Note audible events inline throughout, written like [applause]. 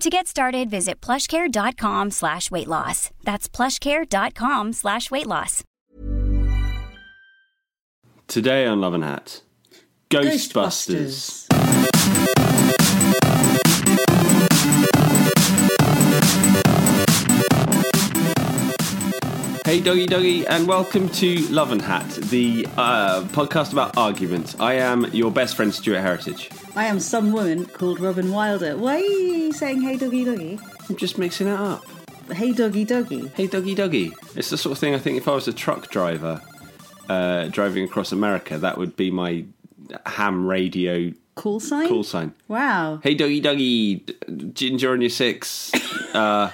To get started, visit plushcare.com slash weight loss. That's plushcare.com slash weight loss. Today on Love and Hat, Ghostbusters. Hey, doggy, doggy, and welcome to Love and Hat, the uh, podcast about arguments. I am your best friend, Stuart Heritage. I am some woman called Robin Wilder. Why are you saying hey doggy doggy? I'm just mixing it up. Hey doggy doggy. Hey, doggy, doggy. It's the sort of thing I think if I was a truck driver uh, driving across America, that would be my ham radio Call sign? call sign. Wow. Hey, doggy, doggy, ginger on your six, uh,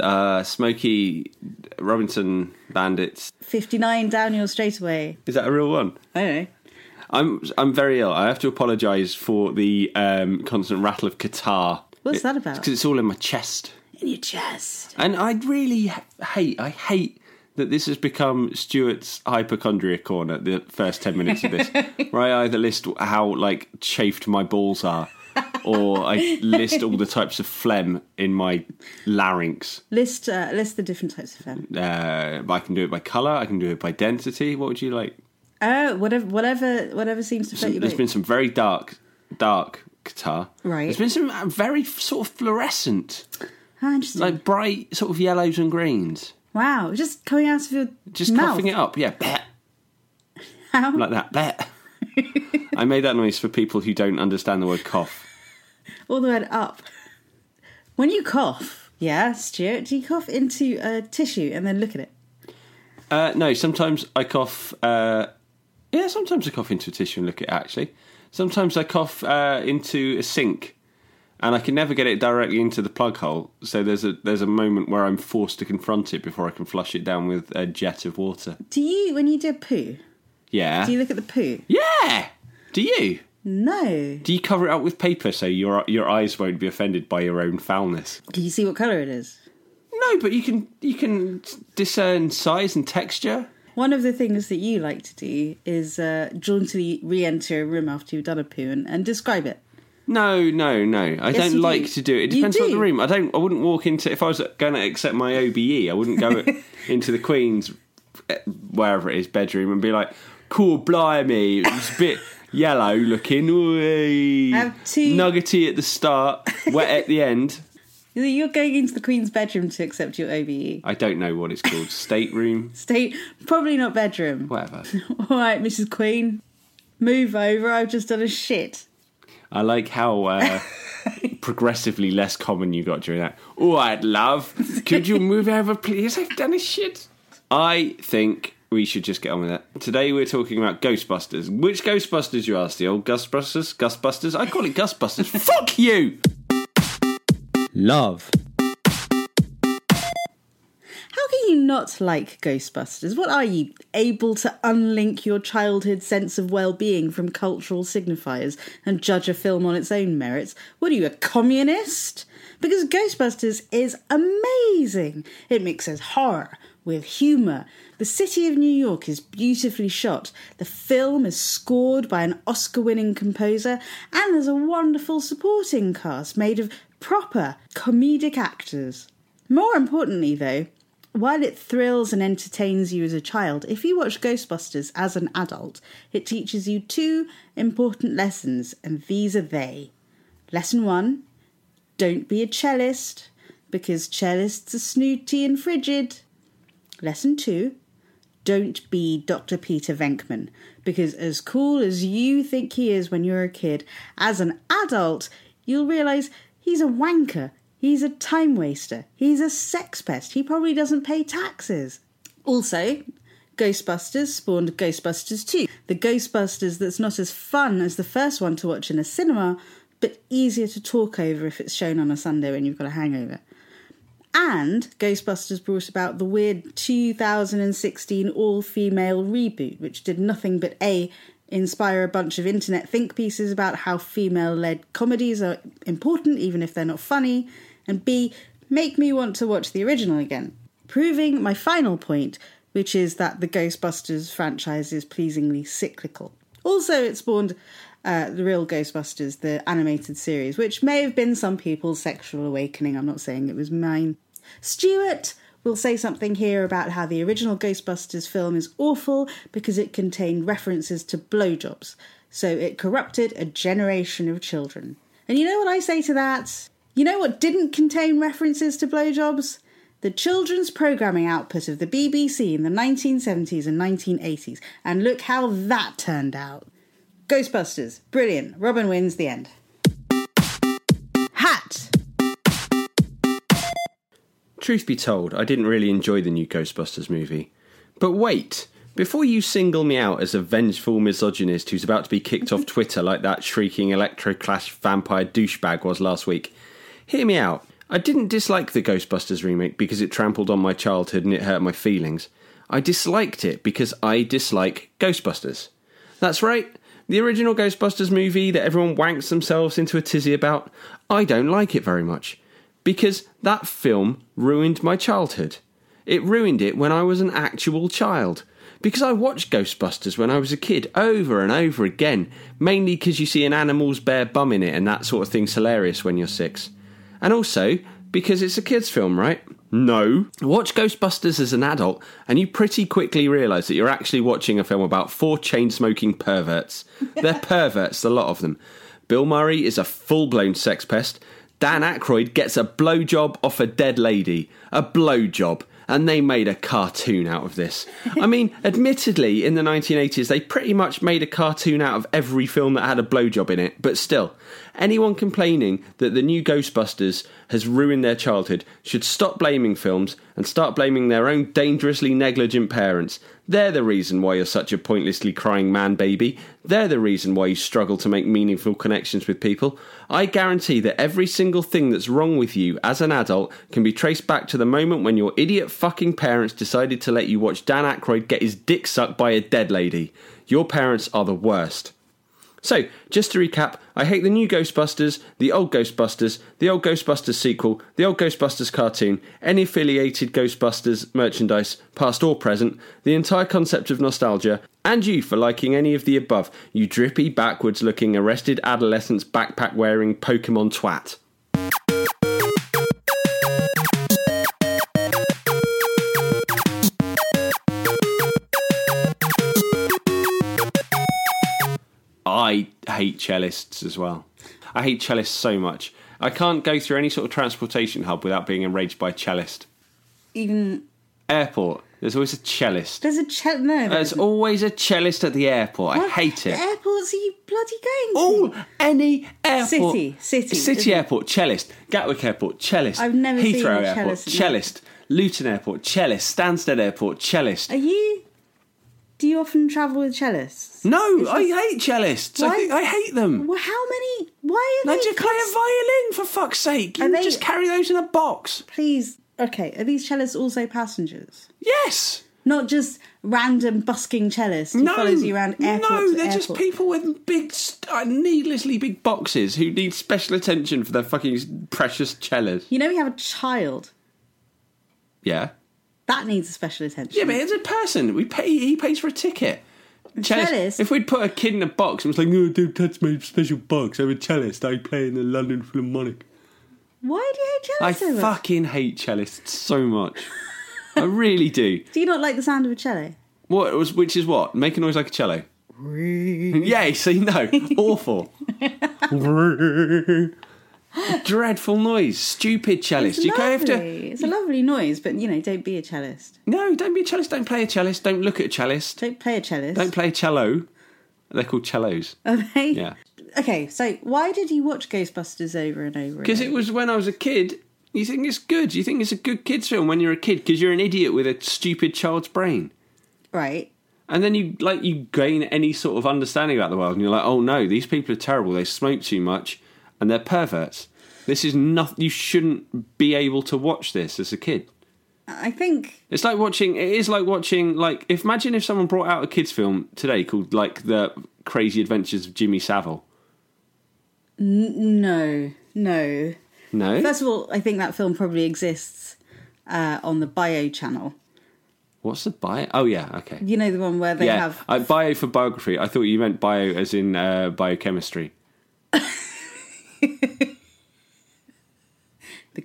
uh, Smoky Robinson Bandits. 59 down your straightaway. Is that a real one? I don't know. I'm I'm very ill. I have to apologise for the um, constant rattle of catarrh. What's that about? Because it's all in my chest, In your chest. and I really hate. I hate that this has become Stuart's hypochondria corner. The first ten minutes of this, [laughs] where I either list how like chafed my balls are, or I list all the types of phlegm in my larynx. List uh, list the different types of phlegm. Uh, I can do it by colour. I can do it by density. What would you like? Oh, whatever, whatever, whatever seems to fit your There's been some very dark, dark catarrh. Right. There's been some uh, very sort of fluorescent, Ah, interesting. like bright sort of yellows and greens. wow, just coming out of your Just mouth. coughing it up. Yeah, bleh, How? like that. bet. [laughs] I made that noise for people who don't understand the word cough. All the way up. When you cough, yeah, Stuart, do you cough into a tissue and then look at it? Uh, no, sometimes I cough. Uh, yeah, sometimes I cough into a tissue and look at it. Actually, sometimes I cough uh, into a sink, and I can never get it directly into the plug hole. So there's a there's a moment where I'm forced to confront it before I can flush it down with a jet of water. Do you, when you do a poo, Yeah. do you look at the poo? Yeah. Do you? No. Do you cover it up with paper so your your eyes won't be offended by your own foulness? Do you see what colour it is? No, but you can you can discern size and texture. One of the things that you like to do is uh, jauntily re-enter a room after you've done a poo and, and describe it. No, no, no. I Yes, don't you do. like to do it. It depends on the room. I don't. I wouldn't walk into if I was going to accept my OBE. I wouldn't go [laughs] into the Queen's eh, wherever it is bedroom and be like, "Cool, blimey, it's a bit yellow looking, two- nuggety at the start, wet at the end." [laughs] You're going into the Queen's bedroom to accept your OBE. I don't know what it's called. Stateroom, [laughs] State, probably not bedroom. whatever. [laughs] All right, Mrs. Queen, move over. I've just done a shit. I like how uh, progressively less common you got during that. All right, love, could you move over, please? I've done a shit. I think we should just get on with it. Today we're talking about Ghostbusters. Which Ghostbusters, you ask? The old Ghostbusters? Ghostbusters? I call it Ghostbusters. [laughs] Fuck you! Love. How can you not like Ghostbusters? What are you, able to unlink your childhood sense of well being from cultural signifiers and judge a film on its own merits? What are you, a communist? Because Ghostbusters is amazing. It mixes horror with humour. The city of New York is beautifully shot. The film is scored by an Oscar winning composer, and there's a wonderful supporting cast made of proper comedic actors. More importantly, though, while it thrills and entertains you as a child, if you watch Ghostbusters as an adult, it teaches you two important lessons, and these are they. Lesson one don't be a cellist, because cellists are snooty and frigid. Lesson two don't be Dr. Peter Venkman. Because as cool as you think he is when you're a kid, as an adult, you'll realise he's a wanker. He's a time waster. He's a sex pest. He probably doesn't pay taxes. Also, Ghostbusters spawned Ghostbusters 2. The Ghostbusters that's not as fun as the first one to watch in a cinema, but easier to talk over if it's shown on a Sunday when you've got a hangover. And Ghostbusters brought about the weird 2016 all female reboot, which did nothing but A, inspire a bunch of internet think pieces about how female led comedies are important, even if they're not funny, and B, make me want to watch the original again. Proving my final point, which is that the Ghostbusters franchise is pleasingly cyclical. Also, it spawned uh, the real Ghostbusters, the animated series, which may have been some people's sexual awakening. I'm not saying it was mine. Stuart will say something here about how the original Ghostbusters film is awful because it contained references to blowjobs. So it corrupted a generation of children. And you know what I say to that? You know what didn't contain references to blowjobs? The children's programming output of the BBC in the 1970s and 1980s. And look how that turned out. Ghostbusters, brilliant. Robin wins the end. Hat! Truth be told, I didn't really enjoy the new Ghostbusters movie. But wait, before you single me out as a vengeful misogynist who's about to be kicked off [laughs] Twitter like that shrieking electroclash vampire douchebag was last week, hear me out. I didn't dislike the Ghostbusters remake because it trampled on my childhood and it hurt my feelings. I disliked it because I dislike Ghostbusters. That's right, the original Ghostbusters movie that everyone wanks themselves into a tizzy about, I don't like it very much because that film ruined my childhood. It ruined it when I was an actual child. Because I watched Ghostbusters when I was a kid over and over again, mainly because you see an animal's bare bum in it and that sort of thing's hilarious when you're six. And also because it's a kids' film, right? No. Watch Ghostbusters as an adult, and you pretty quickly realise that you're actually watching a film about four chain smoking perverts. They're [laughs] perverts, a lot of them. Bill Murray is a full blown sex pest. Dan Aykroyd gets a blowjob off a dead lady. A blowjob. And they made a cartoon out of this. I mean, [laughs] admittedly, in the 1980s, they pretty much made a cartoon out of every film that had a blowjob in it, but still, anyone complaining that the new Ghostbusters has ruined their childhood should stop blaming films and start blaming their own dangerously negligent parents. They're the reason why you're such a pointlessly crying man baby. They're the reason why you struggle to make meaningful connections with people. I guarantee that every single thing that's wrong with you as an adult can be traced back to the moment when your idiot fucking parents decided to let you watch Dan Aykroyd get his dick sucked by a dead lady. Your parents are the worst. So, just to recap, I hate the new Ghostbusters, the old Ghostbusters, the old Ghostbusters sequel, the old Ghostbusters cartoon, any affiliated Ghostbusters merchandise, past or present, the entire concept of nostalgia, and you for liking any of the above, you drippy, backwards looking, arrested adolescents, backpack wearing Pokemon twat. Hate cellists as well. I hate cellists so much. I can't go through any sort of transportation hub without being enraged by a cellist. Even Airport, there's always a cellist. there's a cell. No, There's always a cellist at the airport. I hate it. Airports are you bloody going to? Oh, any airport. City, city. City airport, cellist. Gatwick airport, cellist. I've never Heathrow seen a airport, cellist. Luton airport, cellist. Stansted airport, cellist. Are you? Do you often travel with cellists? No, I hate cellists. I, Why- think, I hate them. Well, how many? Why are They they? just play a violin for fuck's sake. You Are they- just carry those in a box. Please. Okay, are these cellists also passengers? Yes. Not just random busking cellist who No. follows you around airport no, to they're airport. just people with big, st- uh, needlessly big boxes who need special attention for their fucking precious cellos. You know, we have a child Yeah. That needs a special attention. Yeah, but it's a person. We pay. He pays for a ticket. Cellist. If we'd put a kid in a box and was like, "No, don't touch my special box. I'm a cellist. I play in the London Philharmonic." Why do you hate I cellists so much? fucking hate cellists so much. I really do. [laughs] Do you not like the sound of a cello? What was? Which is what? Make a noise like a cello. [laughs] yeah, see, no, [laughs] awful. Dreadful noise. Stupid cellist. It's you of have to. It's a lovely noise, but you know, don't be a cellist. No, don't be a cellist. Don't play a cellist. Don't look at a cellist. Don't play a cellist. Don't play cello. They're called cellos. Are they? Yeah. Okay, so why did you watch Ghostbusters over and over? Because it was when I was a kid. You think it's good. You think it's a good kids film when you're a kid because you're an idiot with a stupid child's brain. right. And then you like you gain any sort of understanding about the world, and you're like, oh no, these people are terrible. They smoke too much, and they're perverts. This is not. You shouldn't be able to watch this as a kid. I think It's like watching. It is like watching. Like, if, imagine if someone brought out a kids' film today called like the Crazy Adventures of Jimmy Savile. no, no. No, First of all, I think that film probably exists uh, on the Bio channel. what's the bio? Oh yeah, okay. You know the one where they yeah, have uh, bio for biography. I thought you meant bio as in uh, biochemistry, [laughs]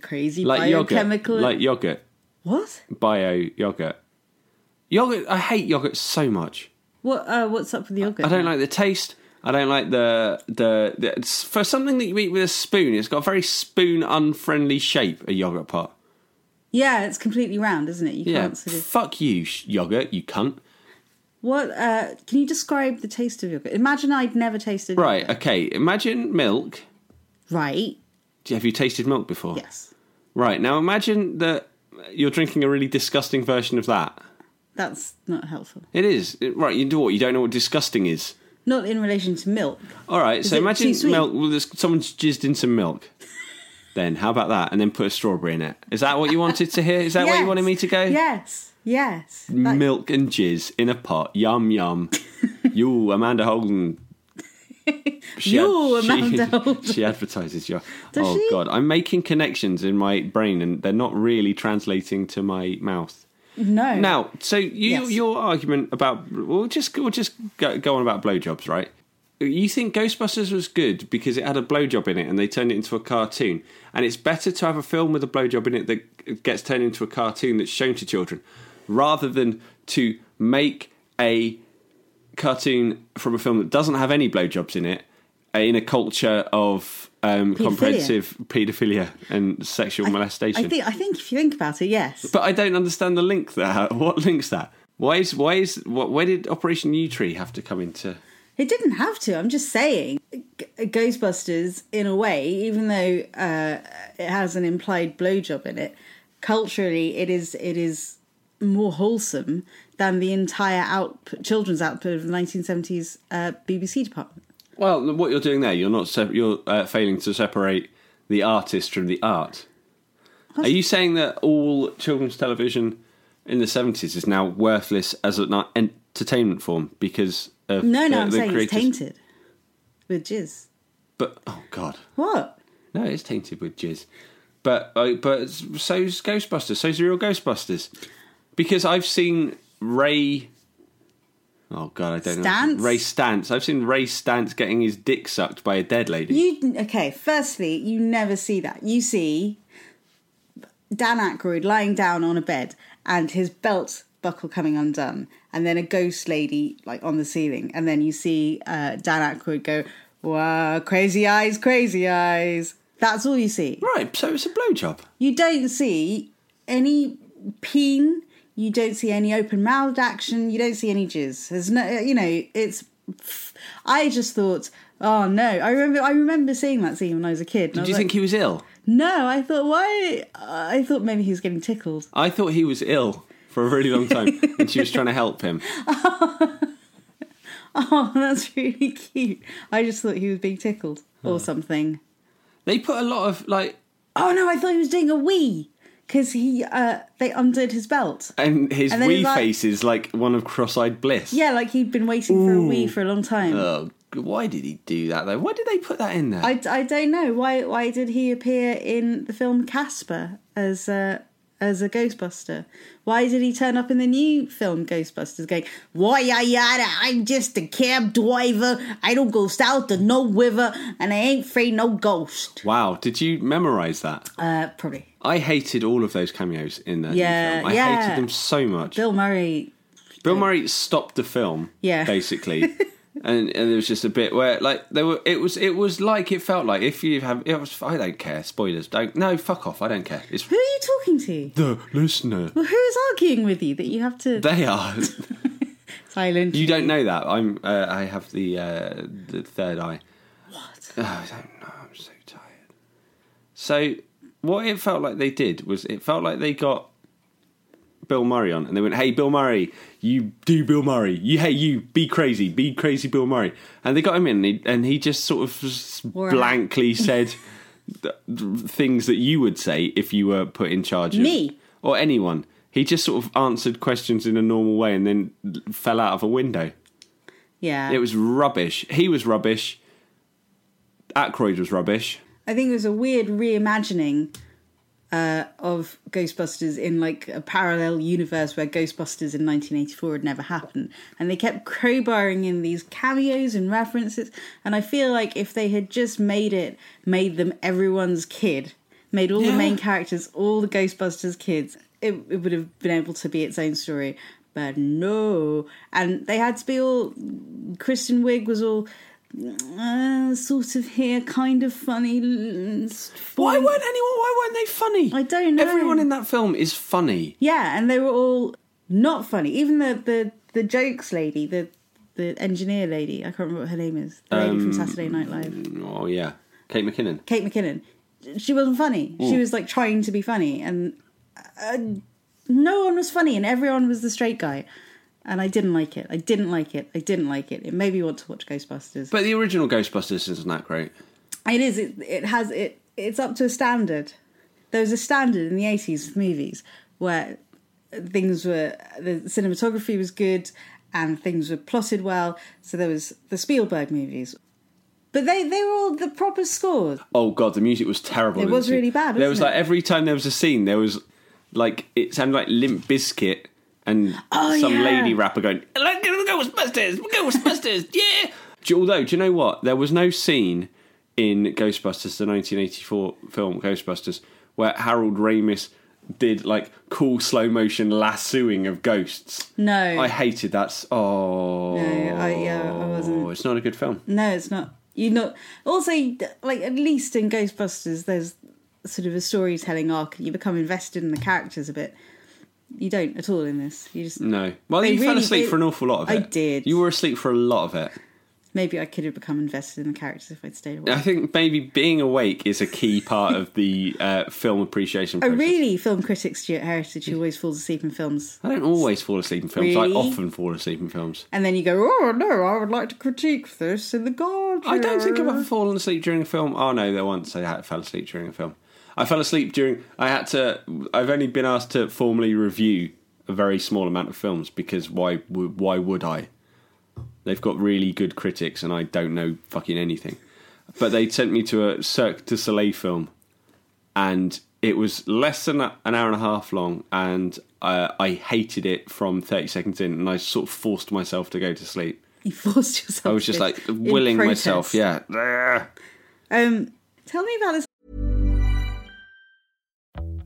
crazy like yogurt, biochemical. like yogurt, what? bio yogurt. Yogurt. I hate yogurt so much. What? Uh, what's up with the yogurt? I don't like the taste. I don't like the the, the for something that you eat with a spoon. It's got a very spoon unfriendly shape. A yogurt pot. Yeah, it's completely round, isn't it? You Yeah. can't sort of. Fuck you, sh- yogurt. You cunt. What? Uh, can you describe the taste of yogurt? Imagine I'd never tasted. Right. yogurt. Okay. Imagine milk. Right. Have you tasted milk before? Yes. Right. Now imagine that you're drinking a really disgusting version of that. That's not helpful. It is. It- right. You do what? You don't know what disgusting is. Not in relation to milk. All right. Is so it imagine too sweet? milk. Well, there's, someone's jizzed in some milk. [laughs] Then how about that? And then put a strawberry in it. Is that what you wanted to hear? Is that where you wanted me to go? Yes. Yes. Milk and jizz in a pot. Yum yum. [laughs] you, Amanda Holden. [laughs] She You, she- Amanda Holden. [laughs] She advertises you. Does oh she? God, I'm making connections in my brain, and they're not really translating to my mouth. no. Now, so you, Yes. your argument about we'll just we'll just go, go on about blowjobs, right? You think Ghostbusters was good because it had a blowjob in it and they turned it into a cartoon, and it's better to have a film with a blowjob in it that gets turned into a cartoon that's shown to children, rather than to make a cartoon from a film that doesn't have any blowjobs in it uh, in a culture of um, comprehensive paedophilia and sexual molestation. I think. I think if you think about it, yes. But I don't understand the link there. [laughs] What links that? Why is why is what? Where did Operation Yewtree have to come into? It didn't have to. I'm just saying, Ghostbusters, in a way, even though uh, it has an implied blowjob in it, culturally, it is it is more wholesome than the entire output, children's output of the 1970s uh, BBC department. Well, what you're doing there, you're not sep- you're uh, failing to separate the artist from the art. Are you saying that all children's television in the 70s is now worthless as an entertainment form because of No, no, the- I'm saying it's tainted with jizz. But oh god, What? no, it's tainted with jizz. But uh, but so's Ghostbusters. So's the real Ghostbusters. Because I've seen Ray. Oh god, I don't know. Ray Stantz. I've seen Ray Stantz getting his dick sucked by a dead lady. You okay? Firstly, you never see that. You see Dan Aykroyd lying down on a bed and his belt buckle coming undone, and then a ghost lady like on the ceiling, and then you see uh, Dan Aykroyd go, "Wow, crazy eyes, crazy eyes." That's all you see. Right, so it's a blowjob. You don't see any peen. You don't see any open mouthed action. You don't see any jizz. There's no, you know, it's. I just thought, oh no! I remember, I remember seeing that scene when I was a kid. Did you like, think he was ill? No, I thought why? I thought maybe he was getting tickled. I thought he was ill for a really long time, [laughs] and she was trying to help him. [laughs] Oh, that's really cute. I just thought he was being tickled or something. They put a lot of like, Oh no, I thought he was doing a wee because he uh they undid his belt. and his And wee like- face is like one of cross-eyed bliss. Yeah, like he'd been waiting for a wee for a long time. Oh, why did he do that though? Why did they put that in there? I, I don't know why why did he appear in the film Casper as uh, as a Ghostbuster? Why did he turn up in the new film Ghostbusters going, Why yada yada, I'm just a cab driver, I don't go south to no river, and I ain't afraid no ghost. wow, did you memorize that? Uh probably. I hated all of those cameos in that Yeah, film. I yeah. hated them so much. Bill Murray Bill Murray stopped the film, Yeah. [laughs] basically, And, and there was just a bit where like there were it was it was like it felt like if you have it was I don't care spoilers don't no fuck off I don't care it's Who are you talking to? the listener Well, who's arguing with you that you have to they are [laughs] silent? you don't know that I'm uh, I have the uh, the third eye What? Oh, I don't know. I'm so tired. So, what it felt like they did was it felt like they got Bill Murray on, and they went, "Hey, Bill Murray, you do Bill Murray. You, hey, you be crazy, be crazy, Bill Murray." And they got him in, and he, and he just sort of just blankly [laughs] said th- things that you would say if you were put in charge of Me? or anyone. He just sort of answered questions in a normal way, and then fell out of a window. Yeah. It was rubbish. He was rubbish. Aykroyd was rubbish. I think it was a weird reimagining uh, of Ghostbusters in like a parallel universe where Ghostbusters in 1984 had never happened, and they kept crowbarring in these cameos and references. And I feel like if they had just made it, made them everyone's kid, made all the main characters, all the Ghostbusters kids, it, it would have been able to be its own story. But no, and they had to be all. Kristen Wiig was all uh, sort of here, kind of funny. Why weren't anyone? Why weren't they funny? I don't know. Everyone in that film is funny. Yeah, and they were all not funny. Even the the the jokes lady, the the engineer lady. I can't remember what her name is. The lady Um, from Saturday Night Live, Oh yeah, Kate McKinnon. Kate McKinnon. She wasn't funny. She was like trying to be funny, and uh, no one was funny, and everyone was the straight guy. And I didn't like it. I didn't like it. I didn't like it. It made me want to watch Ghostbusters. But the original Ghostbusters isn't that great. It is. It, it has. It. It's up to a standard. There was a standard in the eighties with movies where things were the cinematography was good and things were plotted well. So there was the Spielberg movies, but they they were all the proper scores. Oh god, the music was terrible. It was really bad, There was wasn't like every time there was a scene, there was like it sounded like Limp Bizkit and Oh, some yeah. lady rapper going, "Like Ghostbusters, Ghostbusters, [laughs] yeah." Do you- Although, do you know what? There was no scene in Ghostbusters, the 1984 film Ghostbusters, where Harold Ramis did like cool slow motion lassoing of ghosts. No, I hated that. Oh, No, I- yeah, I wasn't- It's not a good film. no, it's not. You not. Also, like at least in Ghostbusters, there's sort of a storytelling arc, and you become invested in the characters a bit. You don't at all in this. You just No. Well, you fell asleep for an awful lot of it. I did. You were asleep for a lot of it. maybe I could have become invested in the characters if I'd stayed awake. I think maybe being awake is a key part of the uh, film appreciation Oh, really? Film critic Stuart Heritage, who always falls asleep in films. I don't always fall asleep in films. Really? I often fall asleep in films. And then you go, oh, no, I would like to critique this in The Guardian. I don't think I've ever fallen asleep during a film. Oh no, there once I fell asleep during a film. I fell asleep during. I had to. I've only been asked to formally review a very small amount of films because why? would- Why would I? They've got really good critics, and I don't know fucking anything. But they sent me to a Cirque du Soleil film, and it was less than an hour and a half long, and uh, I hated it from thirty seconds in, and I sort of forced myself to go to sleep. You forced yourself I was just like willing myself, yeah. Um, tell me about this.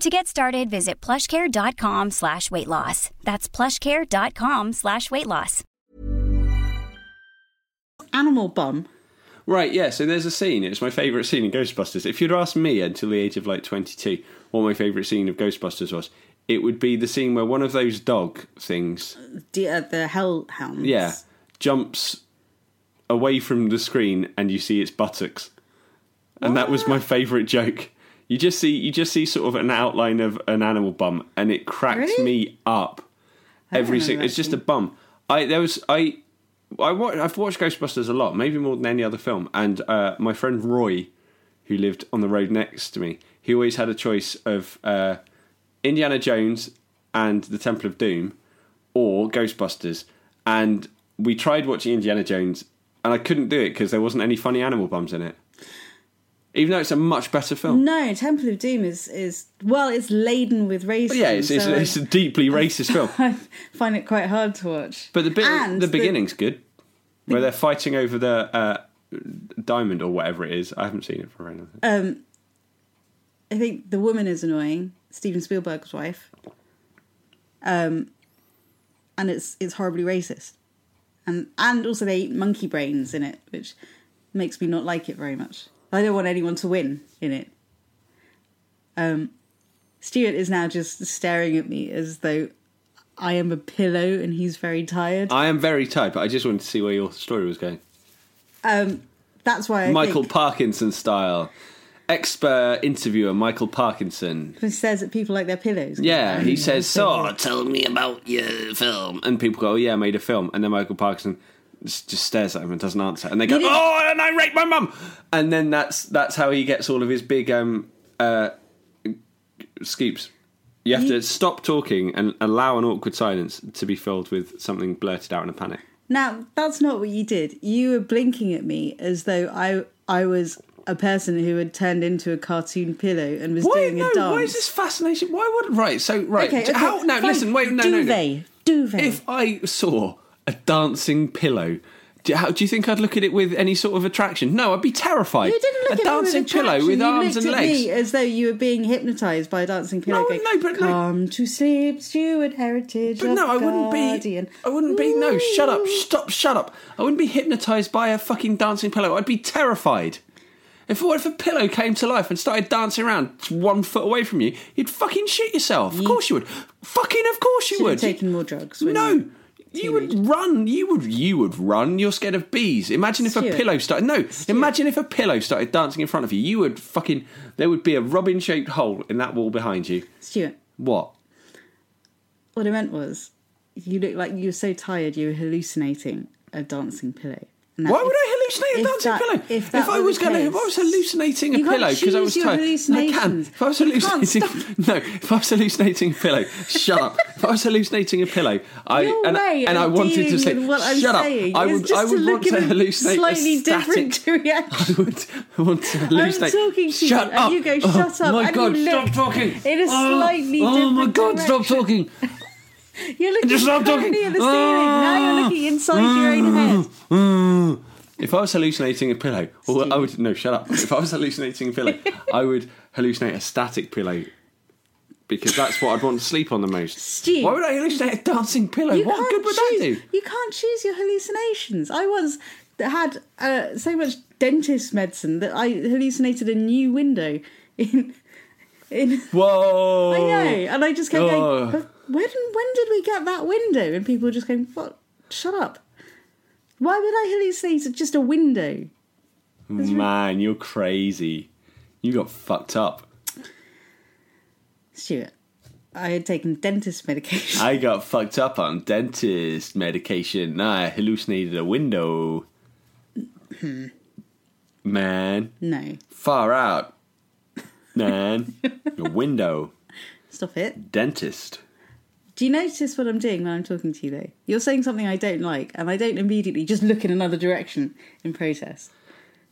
To get started, visit plushcare.com slash weight loss. That's plushcare.com slash weight loss. Animal bum. Right, yeah, so there's a scene. It's my favourite scene in Ghostbusters. If you'd asked me until the age of like 22 what my favourite scene of Ghostbusters was, it would be the scene where one of those dog things, The, uh, the hellhounds. yeah, jumps away from the screen and you see its buttocks. And that was my favourite joke. You just see you just see sort of an outline of an animal bum and it cracks Really? me up. Every single it's just a bum. I there was I I wa- I've watched Ghostbusters a lot, maybe more than any other film. And uh, my friend Roy, who lived on the road next to me, he always had a choice of uh, Indiana Jones and the Temple of Doom, or Ghostbusters. And we tried watching Indiana Jones, and I couldn't do it because there wasn't any funny animal bums in it. Even though it's a much better film. No, Temple of Doom is is well, it's laden with racism. But yeah, it's, it's, so I- it's a deeply racist film. [laughs] I find it quite hard to watch. But the bit, And the beginning's good, where they're fighting over the uh, diamond or whatever it is. I haven't seen it for very long. time. I think the woman is annoying, Steven Spielberg's wife. Um, and it's it's horribly racist, and and also they eat monkey brains in it, which makes me not like it very much. I don't want anyone to win in it. Um, Stuart is now just staring at me as though I am a pillow and he's very tired. I am very tired, but I just wanted to see where your story was going. Um, that's why I Michael think Parkinson style. Expert interviewer Michael Parkinson. he says that people like their pillows. Yeah, he Mm, says, so [laughs] So, tell me about your film. And people go, Oh, yeah, I made a film. And then Michael Parkinson just, stares at him and doesn't answer. And they go, Oh, and I raped my mum. And then that's that's how he gets all of his big um, uh, scoops. You have to stop talking and allow an awkward silence to be filled with something blurted out in a panic. Now, that's not what you did. You were blinking at me as though I I was a person who had turned into a cartoon pillow and was Why, doing no, a dance. why is this fascination? Why would right? So right, Okay, okay, how? No, fine. listen, wait, no, no, no. duvet, duvet. If I saw a dancing pillow, do, how, do you think I'd look at it with any sort of attraction? No, I'd be terrified. you didn't look a at dancing with pillow with you arms looked and at legs. me as though you were being hypnotised by a dancing pillow. No, going, no, but no- Come to sleep, Stuart Heritage. But no, I wouldn't Guardian." be. I wouldn't be. No, shut up. Stop. Shut up. I wouldn't be hypnotised by a fucking dancing pillow. I'd be terrified. If what if a pillow came to life and started dancing around one foot away from you, you'd fucking shit yourself. Of course you would. Fucking of course you Should have would. taken more drugs. No, you- you would run. You would. You would run. You're scared of bees. Imagine if a pillow started. No, imagine if a pillow started dancing in front of you. You would fucking. There would be a robin-shaped hole in that wall behind you. Stuart, What? what I meant was, you look like you were so tired you were hallucinating a dancing pillow. Why would I hallucinate a if dancing that- pillow? if that I was going to, if I was hallucinating a You pillow because I was tired, I can. If I was hallucinating, [laughs] no, if I was hallucinating a pillow, shut up. If I was hallucinating a pillow, I Your and, and I wanted to say, what I'm shut saying up. [laughs] I would, [laughs] I would want to hallucinate slightly a static. different reaction. I would want to hallucinate. I'm talking to you, shut and you go, Oh, "Shut up," my God, stop talking. in a Oh, slightly Oh my God, stop talking. You're looking Just stop talking. at the ceiling. now you're looking inside your own mm, head. Mm, mm. If I was hallucinating a pillow, or I would no, shut up. If I was hallucinating a pillow, [laughs] I would hallucinate a static pillow because that's what I'd want to sleep on the most. Stu. Why would I hallucinate a dancing pillow? You what good would choose, that do? You can't choose your hallucinations. I once had uh, so much dentist medicine that I hallucinated a new window in. in [laughs] Whoa! I know, and I just kept Oh. going. When when did we get that window? And people were just going, "What? Shut up! Why would I hallucinate just a window?" Man, you're crazy. You got fucked up. Stuart, I had taken dentist medication. I got fucked up on dentist medication. I hallucinated a window. Hmm. Man, no, far out. Man, [laughs] a window. stop it. Dentist. Do you notice what I'm doing when I'm talking to you, though? You're saying something I don't like, and I don't immediately just look in another direction in protest.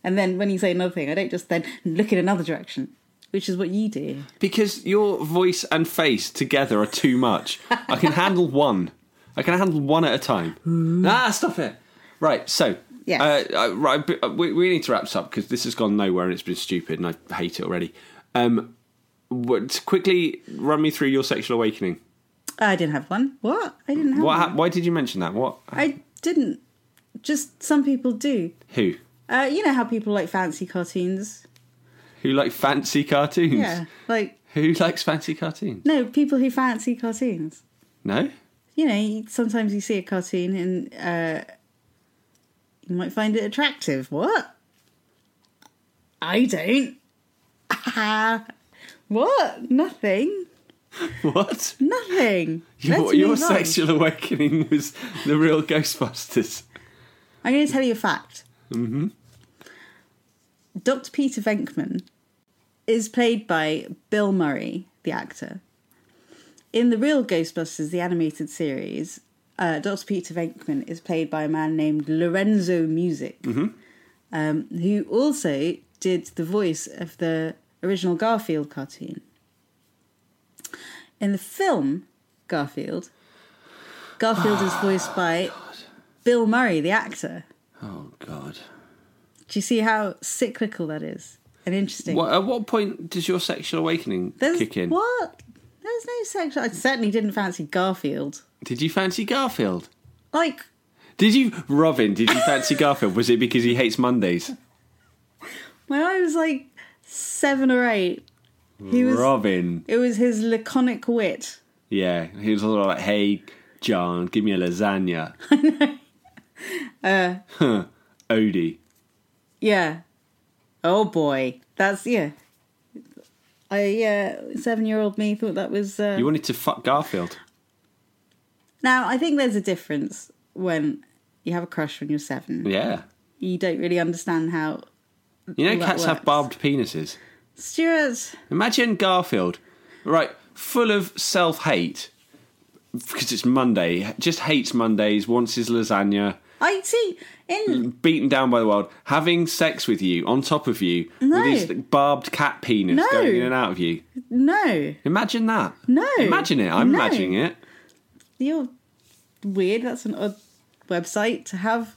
And then when you say another thing, I don't just then look in another direction, which is what you do. Because your voice and face together are too much. I can handle one. I can handle one at a time. ah, stop it. Right, so. Yes. Uh, uh, right, uh, we, we need to wrap this up because this has gone nowhere and it's been stupid and I hate it already. Um, what, quickly run me through your sexual awakening. I didn't have one. What? I didn't have What? one. Why did you mention that? What? I didn't. Just some people do. Who? Uh, you know how people like fancy cartoons? Who like fancy cartoons? Yeah. Like, Who likes fancy cartoons? no, people who fancy cartoons. No? You know, sometimes you see a cartoon and uh, you might find it attractive. What? I don't. [laughs] what? Nothing. [laughs] What? Nothing. Your, your sexual awakening was the real Ghostbusters. I'm going to tell you a fact. Mm-hmm. Dr. Peter Venkman is played by Bill Murray, the actor. In the real Ghostbusters, the animated series, uh, Dr. Peter Venkman is played by a man named Lorenzo Music, um, who also did the voice of the original Garfield cartoon. In the film Garfield, Garfield is voiced oh, by Bill Murray, the actor. Oh, God. Do you see how cyclical that is and interesting? What, at what point does your sexual awakening There's, kick in? What? There's no sexual. I certainly didn't fancy Garfield. Did you fancy Garfield? Like, Did you, Robin? Did you fancy Garfield? Was it because he hates Mondays? [laughs] when I was like seven or eight, he was. Robin. It was his laconic wit. Yeah, he was all like, "Hey, John, give me a lasagna." [laughs] Uh, Huh. Odie. Yeah. Oh boy, that's yeah. I yeah, seven-year-old me thought that was. Uh... You wanted to fuck Garfield. Now I think there's a difference when you have a crush when you're seven. Yeah. You don't really understand how. You know, cats have barbed penises. Stuart, Imagine Garfield, right, full of self hate because it's Monday, just hates Mondays, wants his lasagna, I see in beaten down by the world, having sex with you on top of you No. with his barbed cat penis No. going in and out of you. no, Imagine that. No. Imagine it. I'm No. imagining it. you're weird. That's an odd website to have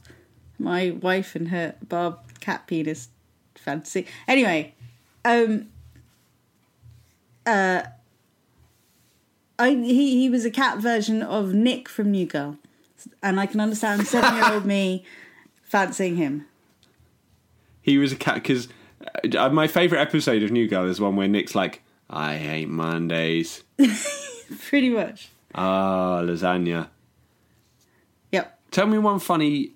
my wife and her barbed cat penis fantasy. Anyway, um, uh, I he he was a cat version of Nick from New Girl, and I can understand seven year old [laughs] me fancying him. He was a cat because uh, my favourite episode of New Girl is one where Nick's like, I hate Mondays. [laughs] Pretty much. Ah, lasagna. Yep. Tell me one funny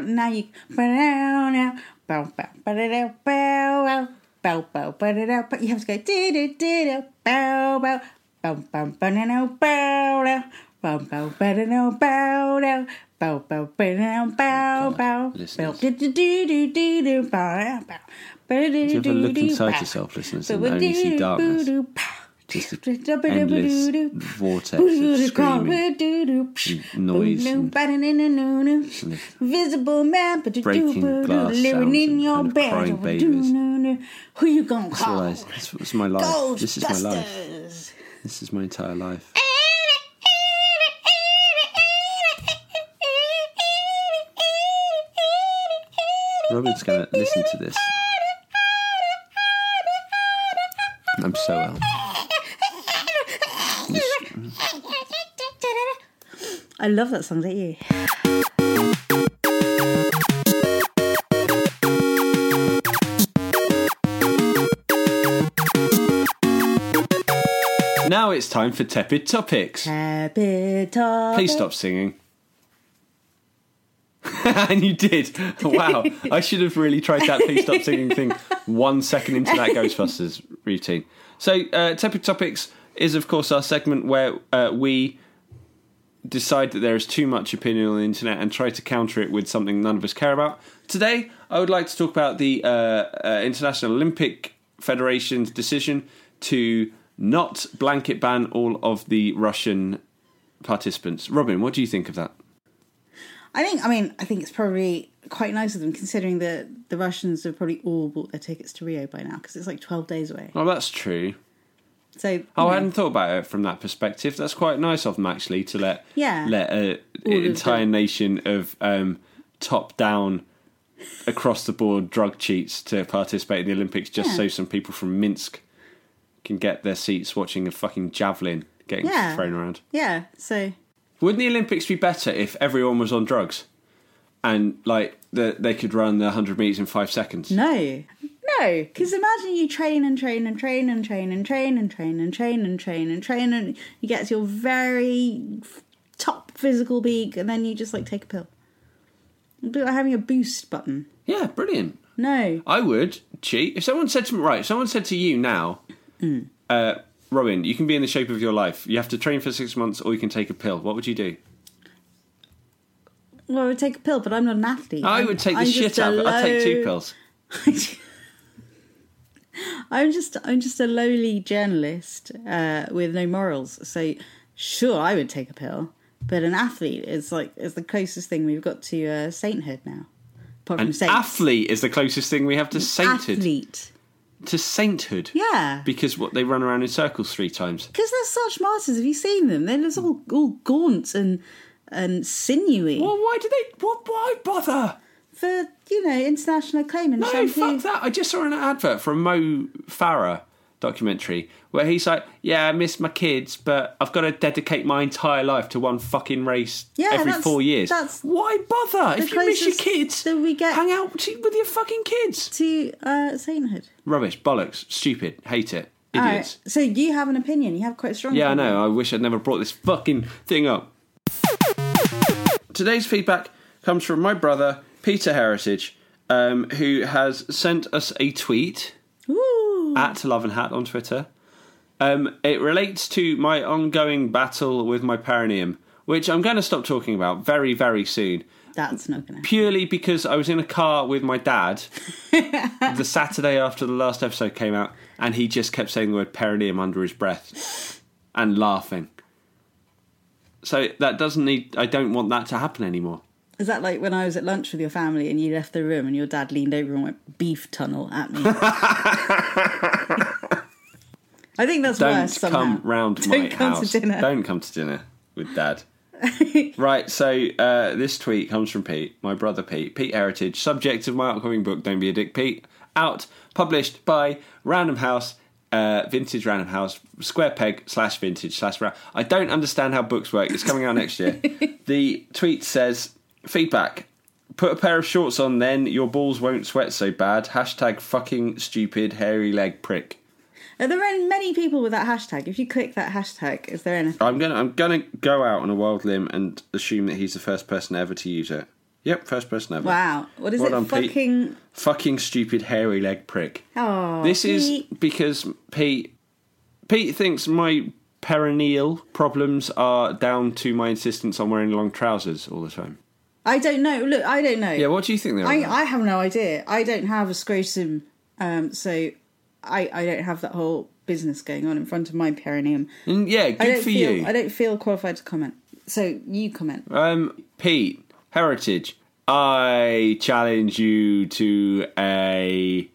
now you bow bow bow bow bow bow bow but you have to go do do do do bow bow bow bow bow no bow bow bow bow no bow no bow bow bow no bow bow bow do do do do do bow bow bow do you ever look inside yourself listeners and only see darkness? Endless vortex of screaming, noise, and Visible man, breaking glass sounds in your and bed. crying babies. Who you gonna call? I- This was my life. This is my life. This is my entire life. Robin's gonna listen to this. I'm so I love that song, don't you? Now it's time for tepid topics. Happy topic. Please stop singing. [laughs] and you did. Wow. I should have really tried that Please Stop Singing thing [laughs] one second into that Ghostbusters routine. So, uh, Tepid Topics is, of course, our segment where uh, we decide that there is too much opinion on the internet and try to counter it with something none of us care about. Today, I would like to talk about the uh, uh, International Olympic Federation's decision to not blanket ban all of the Russian participants. Robin, what do you think of that? I think. I mean, I think it's probably quite nice of them, considering that the Russians have probably all bought their tickets to Rio by now, because it's like twelve days away. Well, that's true. So, Oh, know, I hadn't thought about it from that perspective. That's quite nice of them actually to let Yeah. let a, an entire them. nation of um, top down across the board drug cheats to participate in the Olympics just Yeah. so some people from Minsk can get their seats watching a fucking javelin getting Yeah. thrown around. yeah. So Wouldn't the Olympics be better if everyone was on drugs and like the, they could run the 100 meters in 5 seconds? no, no, because imagine you train and train and train and train and train and train and train and train and train and you get to your very top physical peak, and then you just like take a pill. It'd be like having a boost button. Yeah, brilliant. No, I would cheat. If someone said to me, right, if someone said to you now, uh, Robin, you can be in the shape of your life. You have to train for six months or you can take a pill. What would you do? well, I would take a pill, but I'm not an athlete. I would take the I'm shit just a out of it. I'd take two pills. [laughs] I'm just I'm just a lowly journalist uh, with no morals. So sure, I would take a pill, but an athlete is like is the closest thing we've got to uh, sainthood now. Apart An athlete is the closest thing we have to sainthood. Athlete, To sainthood. yeah. Because what they run around in circles three times. Because they're such martyrs. Have you seen them? They're just all all gaunt and and sinewy Well, why do they? What? Why bother? For you know international acclaim and No, shampoo. fuck that. I just saw an advert for a Mo Farah documentary where he's like, "Yeah, I miss my kids, but I've got to dedicate my entire life to one fucking race Yeah, every four years." that's Why bother? If you miss your kids, that we get- hang out with your fucking kids. To uh, sainthood. Rubbish, bollocks, stupid, hate it, All right. idiots. So you have an opinion. You have quite a strong. Yeah, I know. I wish I'd never brought this fucking thing up. Today's feedback comes from my brother, Peter Heritage, um, who has sent us a tweet Ooh. at Love and Hat on Twitter. Um, it relates to my ongoing battle with my perineum, which I'm going to stop talking about very, very soon. That's not gonna. Purely because I was in a car with my dad [laughs] the Saturday after the last episode came out, and he just kept saying the word perineum under his breath and laughing. So that doesn't need. I don't want that to happen anymore. Is that like when I was at lunch with your family and you left the room and your dad leaned over and went beef tunnel at me? [laughs] I think that's Don't worse somehow. come round Don't my come house. to dinner. Don't come to dinner with dad. [laughs] right, so uh, this tweet comes from Pete, my brother Pete. Pete Heritage, subject of my upcoming book, Don't Be a Dick Pete. Out, published by Random House, uh, Vintage Random House, Square Peg slash Vintage slash Ra- I don't understand how books work. It's coming out next year. [laughs] the tweet says, feedback. Put a pair of shorts on, then your balls won't sweat so bad. Hashtag fucking stupid hairy leg prick. Are there any, many people with that hashtag? If you click that hashtag, is there anything? I'm gonna I'm gonna go out on a wild limb and assume that he's the first person ever to use it. Yep, first person ever. Wow. What is Well it? done, Pete. Fucking. Fucking stupid hairy leg prick. Oh. this is because Pete Pete thinks my perineal problems are down to my insistence on wearing long trousers all the time. I don't know. Look, I don't know. Yeah, what do you think I. I have no idea. I don't have a scrotum, um, so I, I don't have that whole business going on in front of my perineum. Mm, yeah, I good don't for feel, you. I don't feel qualified to comment. So you comment. Um, Pete, Heritage, I challenge you to a.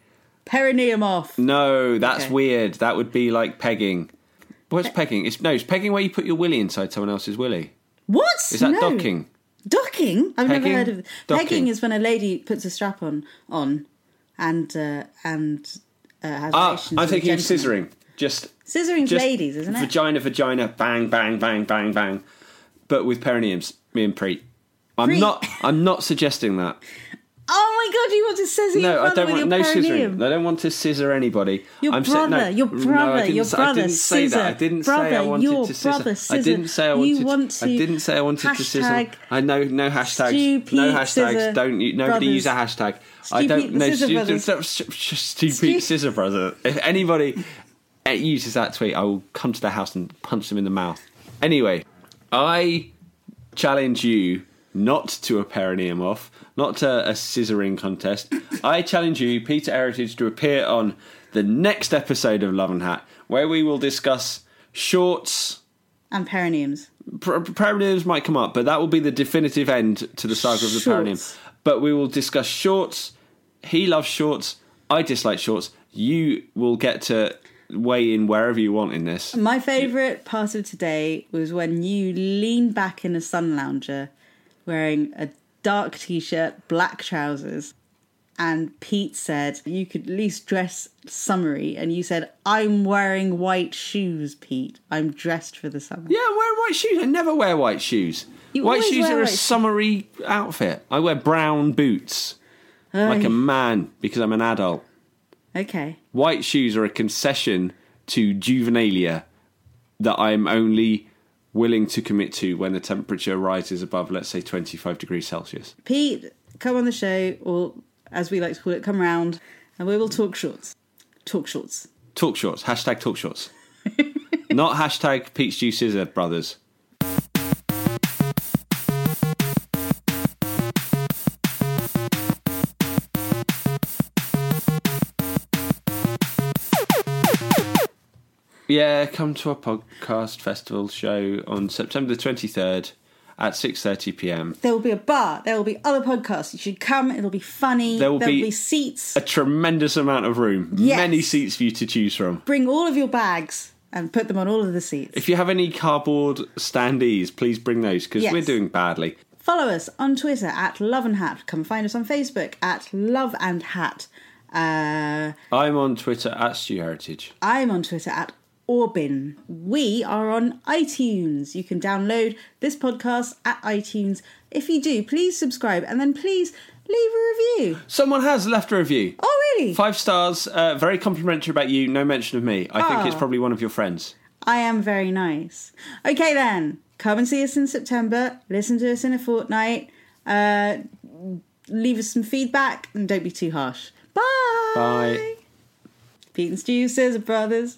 Perineum off. No, that's Okay. weird. That would be like pegging. What's pegging? It's no, it's pegging where you put your willy inside someone else's willy. What? Is that No. docking? Docking? I've Pegging? never heard of Docking. pegging. Is when a lady puts a strap on on, and uh, and uh, has Ah, relations I'm with a thinking of gentleman. scissoring. Just Scissoring's just ladies, isn't it? Vagina, vagina, bang, bang, bang, bang, bang. But with perineums, me and Preet. I'm Preet. not. I'm not suggesting that. [laughs] Oh my god, you want to scissor your No, brother I don't want your no perineum? scissoring. I don't want to scissor anybody. Your I'm sa- brother, no, your brother, didn't, your s- I brother, didn't say that. I didn't say I wanted your to scissor. brother, I didn't say I You wanted. want to, to I didn't say I wanted to scissor. I know no hashtags. No hashtags. scissor don't you, nobody brothers. use a hashtag. I don't know. scissor Stu, brothers. Stu, Stu, Stu, Stu- scissor brother. If anybody uses that tweet, I will come to their house and punch them in the mouth. Anyway, I challenge you not to a perineum off, not to a scissoring contest. I challenge you, Peter Heritage, to appear on the next episode of Love and Hat, where we will discuss shorts. And perineums. Per- perineums might come up, but that will be the definitive end to the saga of the perineum. But we will discuss shorts. He loves shorts. I dislike shorts. You will get to weigh in wherever you want in this. My favourite part of today was when you leaned back in a sun lounger wearing a dark t shirt, black trousers, and Pete said you could at least dress summery, and you said, I'm wearing white shoes, Pete. I'm dressed for the summer. Yeah, I wear white shoes. I never wear white shoes. You white shoes are a shoes. summery outfit. I wear brown boots like a man because I'm an adult. Okay. White shoes are a concession to juvenilia that I'm only willing to commit to when the temperature rises above, let's say, 25 degrees Celsius. Pete, come on the show, or as we like to call it, come round, and we will talk shorts. Talk shorts. Talk shorts. Hashtag talk shorts. [laughs] Not hashtag Pete's Juice Scissor uh, Brothers. Yeah, come to our podcast festival show on September the 23rd at 6:30 p.m. There will be a bar. There will be other podcasts. You should come. It'll be funny. There will There'll be- be seats. A tremendous amount of room. Yes. Many seats for you to choose from. Bring all of your bags and put them on all of the seats. If you have any cardboard standees, please bring those because Yes. we're doing badly. Follow us on Twitter at Love and Hat. Come find us on Facebook at Love and Hat. Uh, I'm on Twitter at Stu Heritage. I'm on Twitter at Orbin. We are on iTunes. You can download this podcast at iTunes. If you do, please subscribe and then please leave a review. Someone has left a review. Oh, really? Five stars, uh, very complimentary about you, no mention of me. I think it's Ah. probably one of your friends. I am very nice. Okay, then. Come and see us in September. Listen to us in a fortnight. Uh, leave us some feedback and don't be too harsh. Bye. Bye. Pete and Stu Scissor Brothers.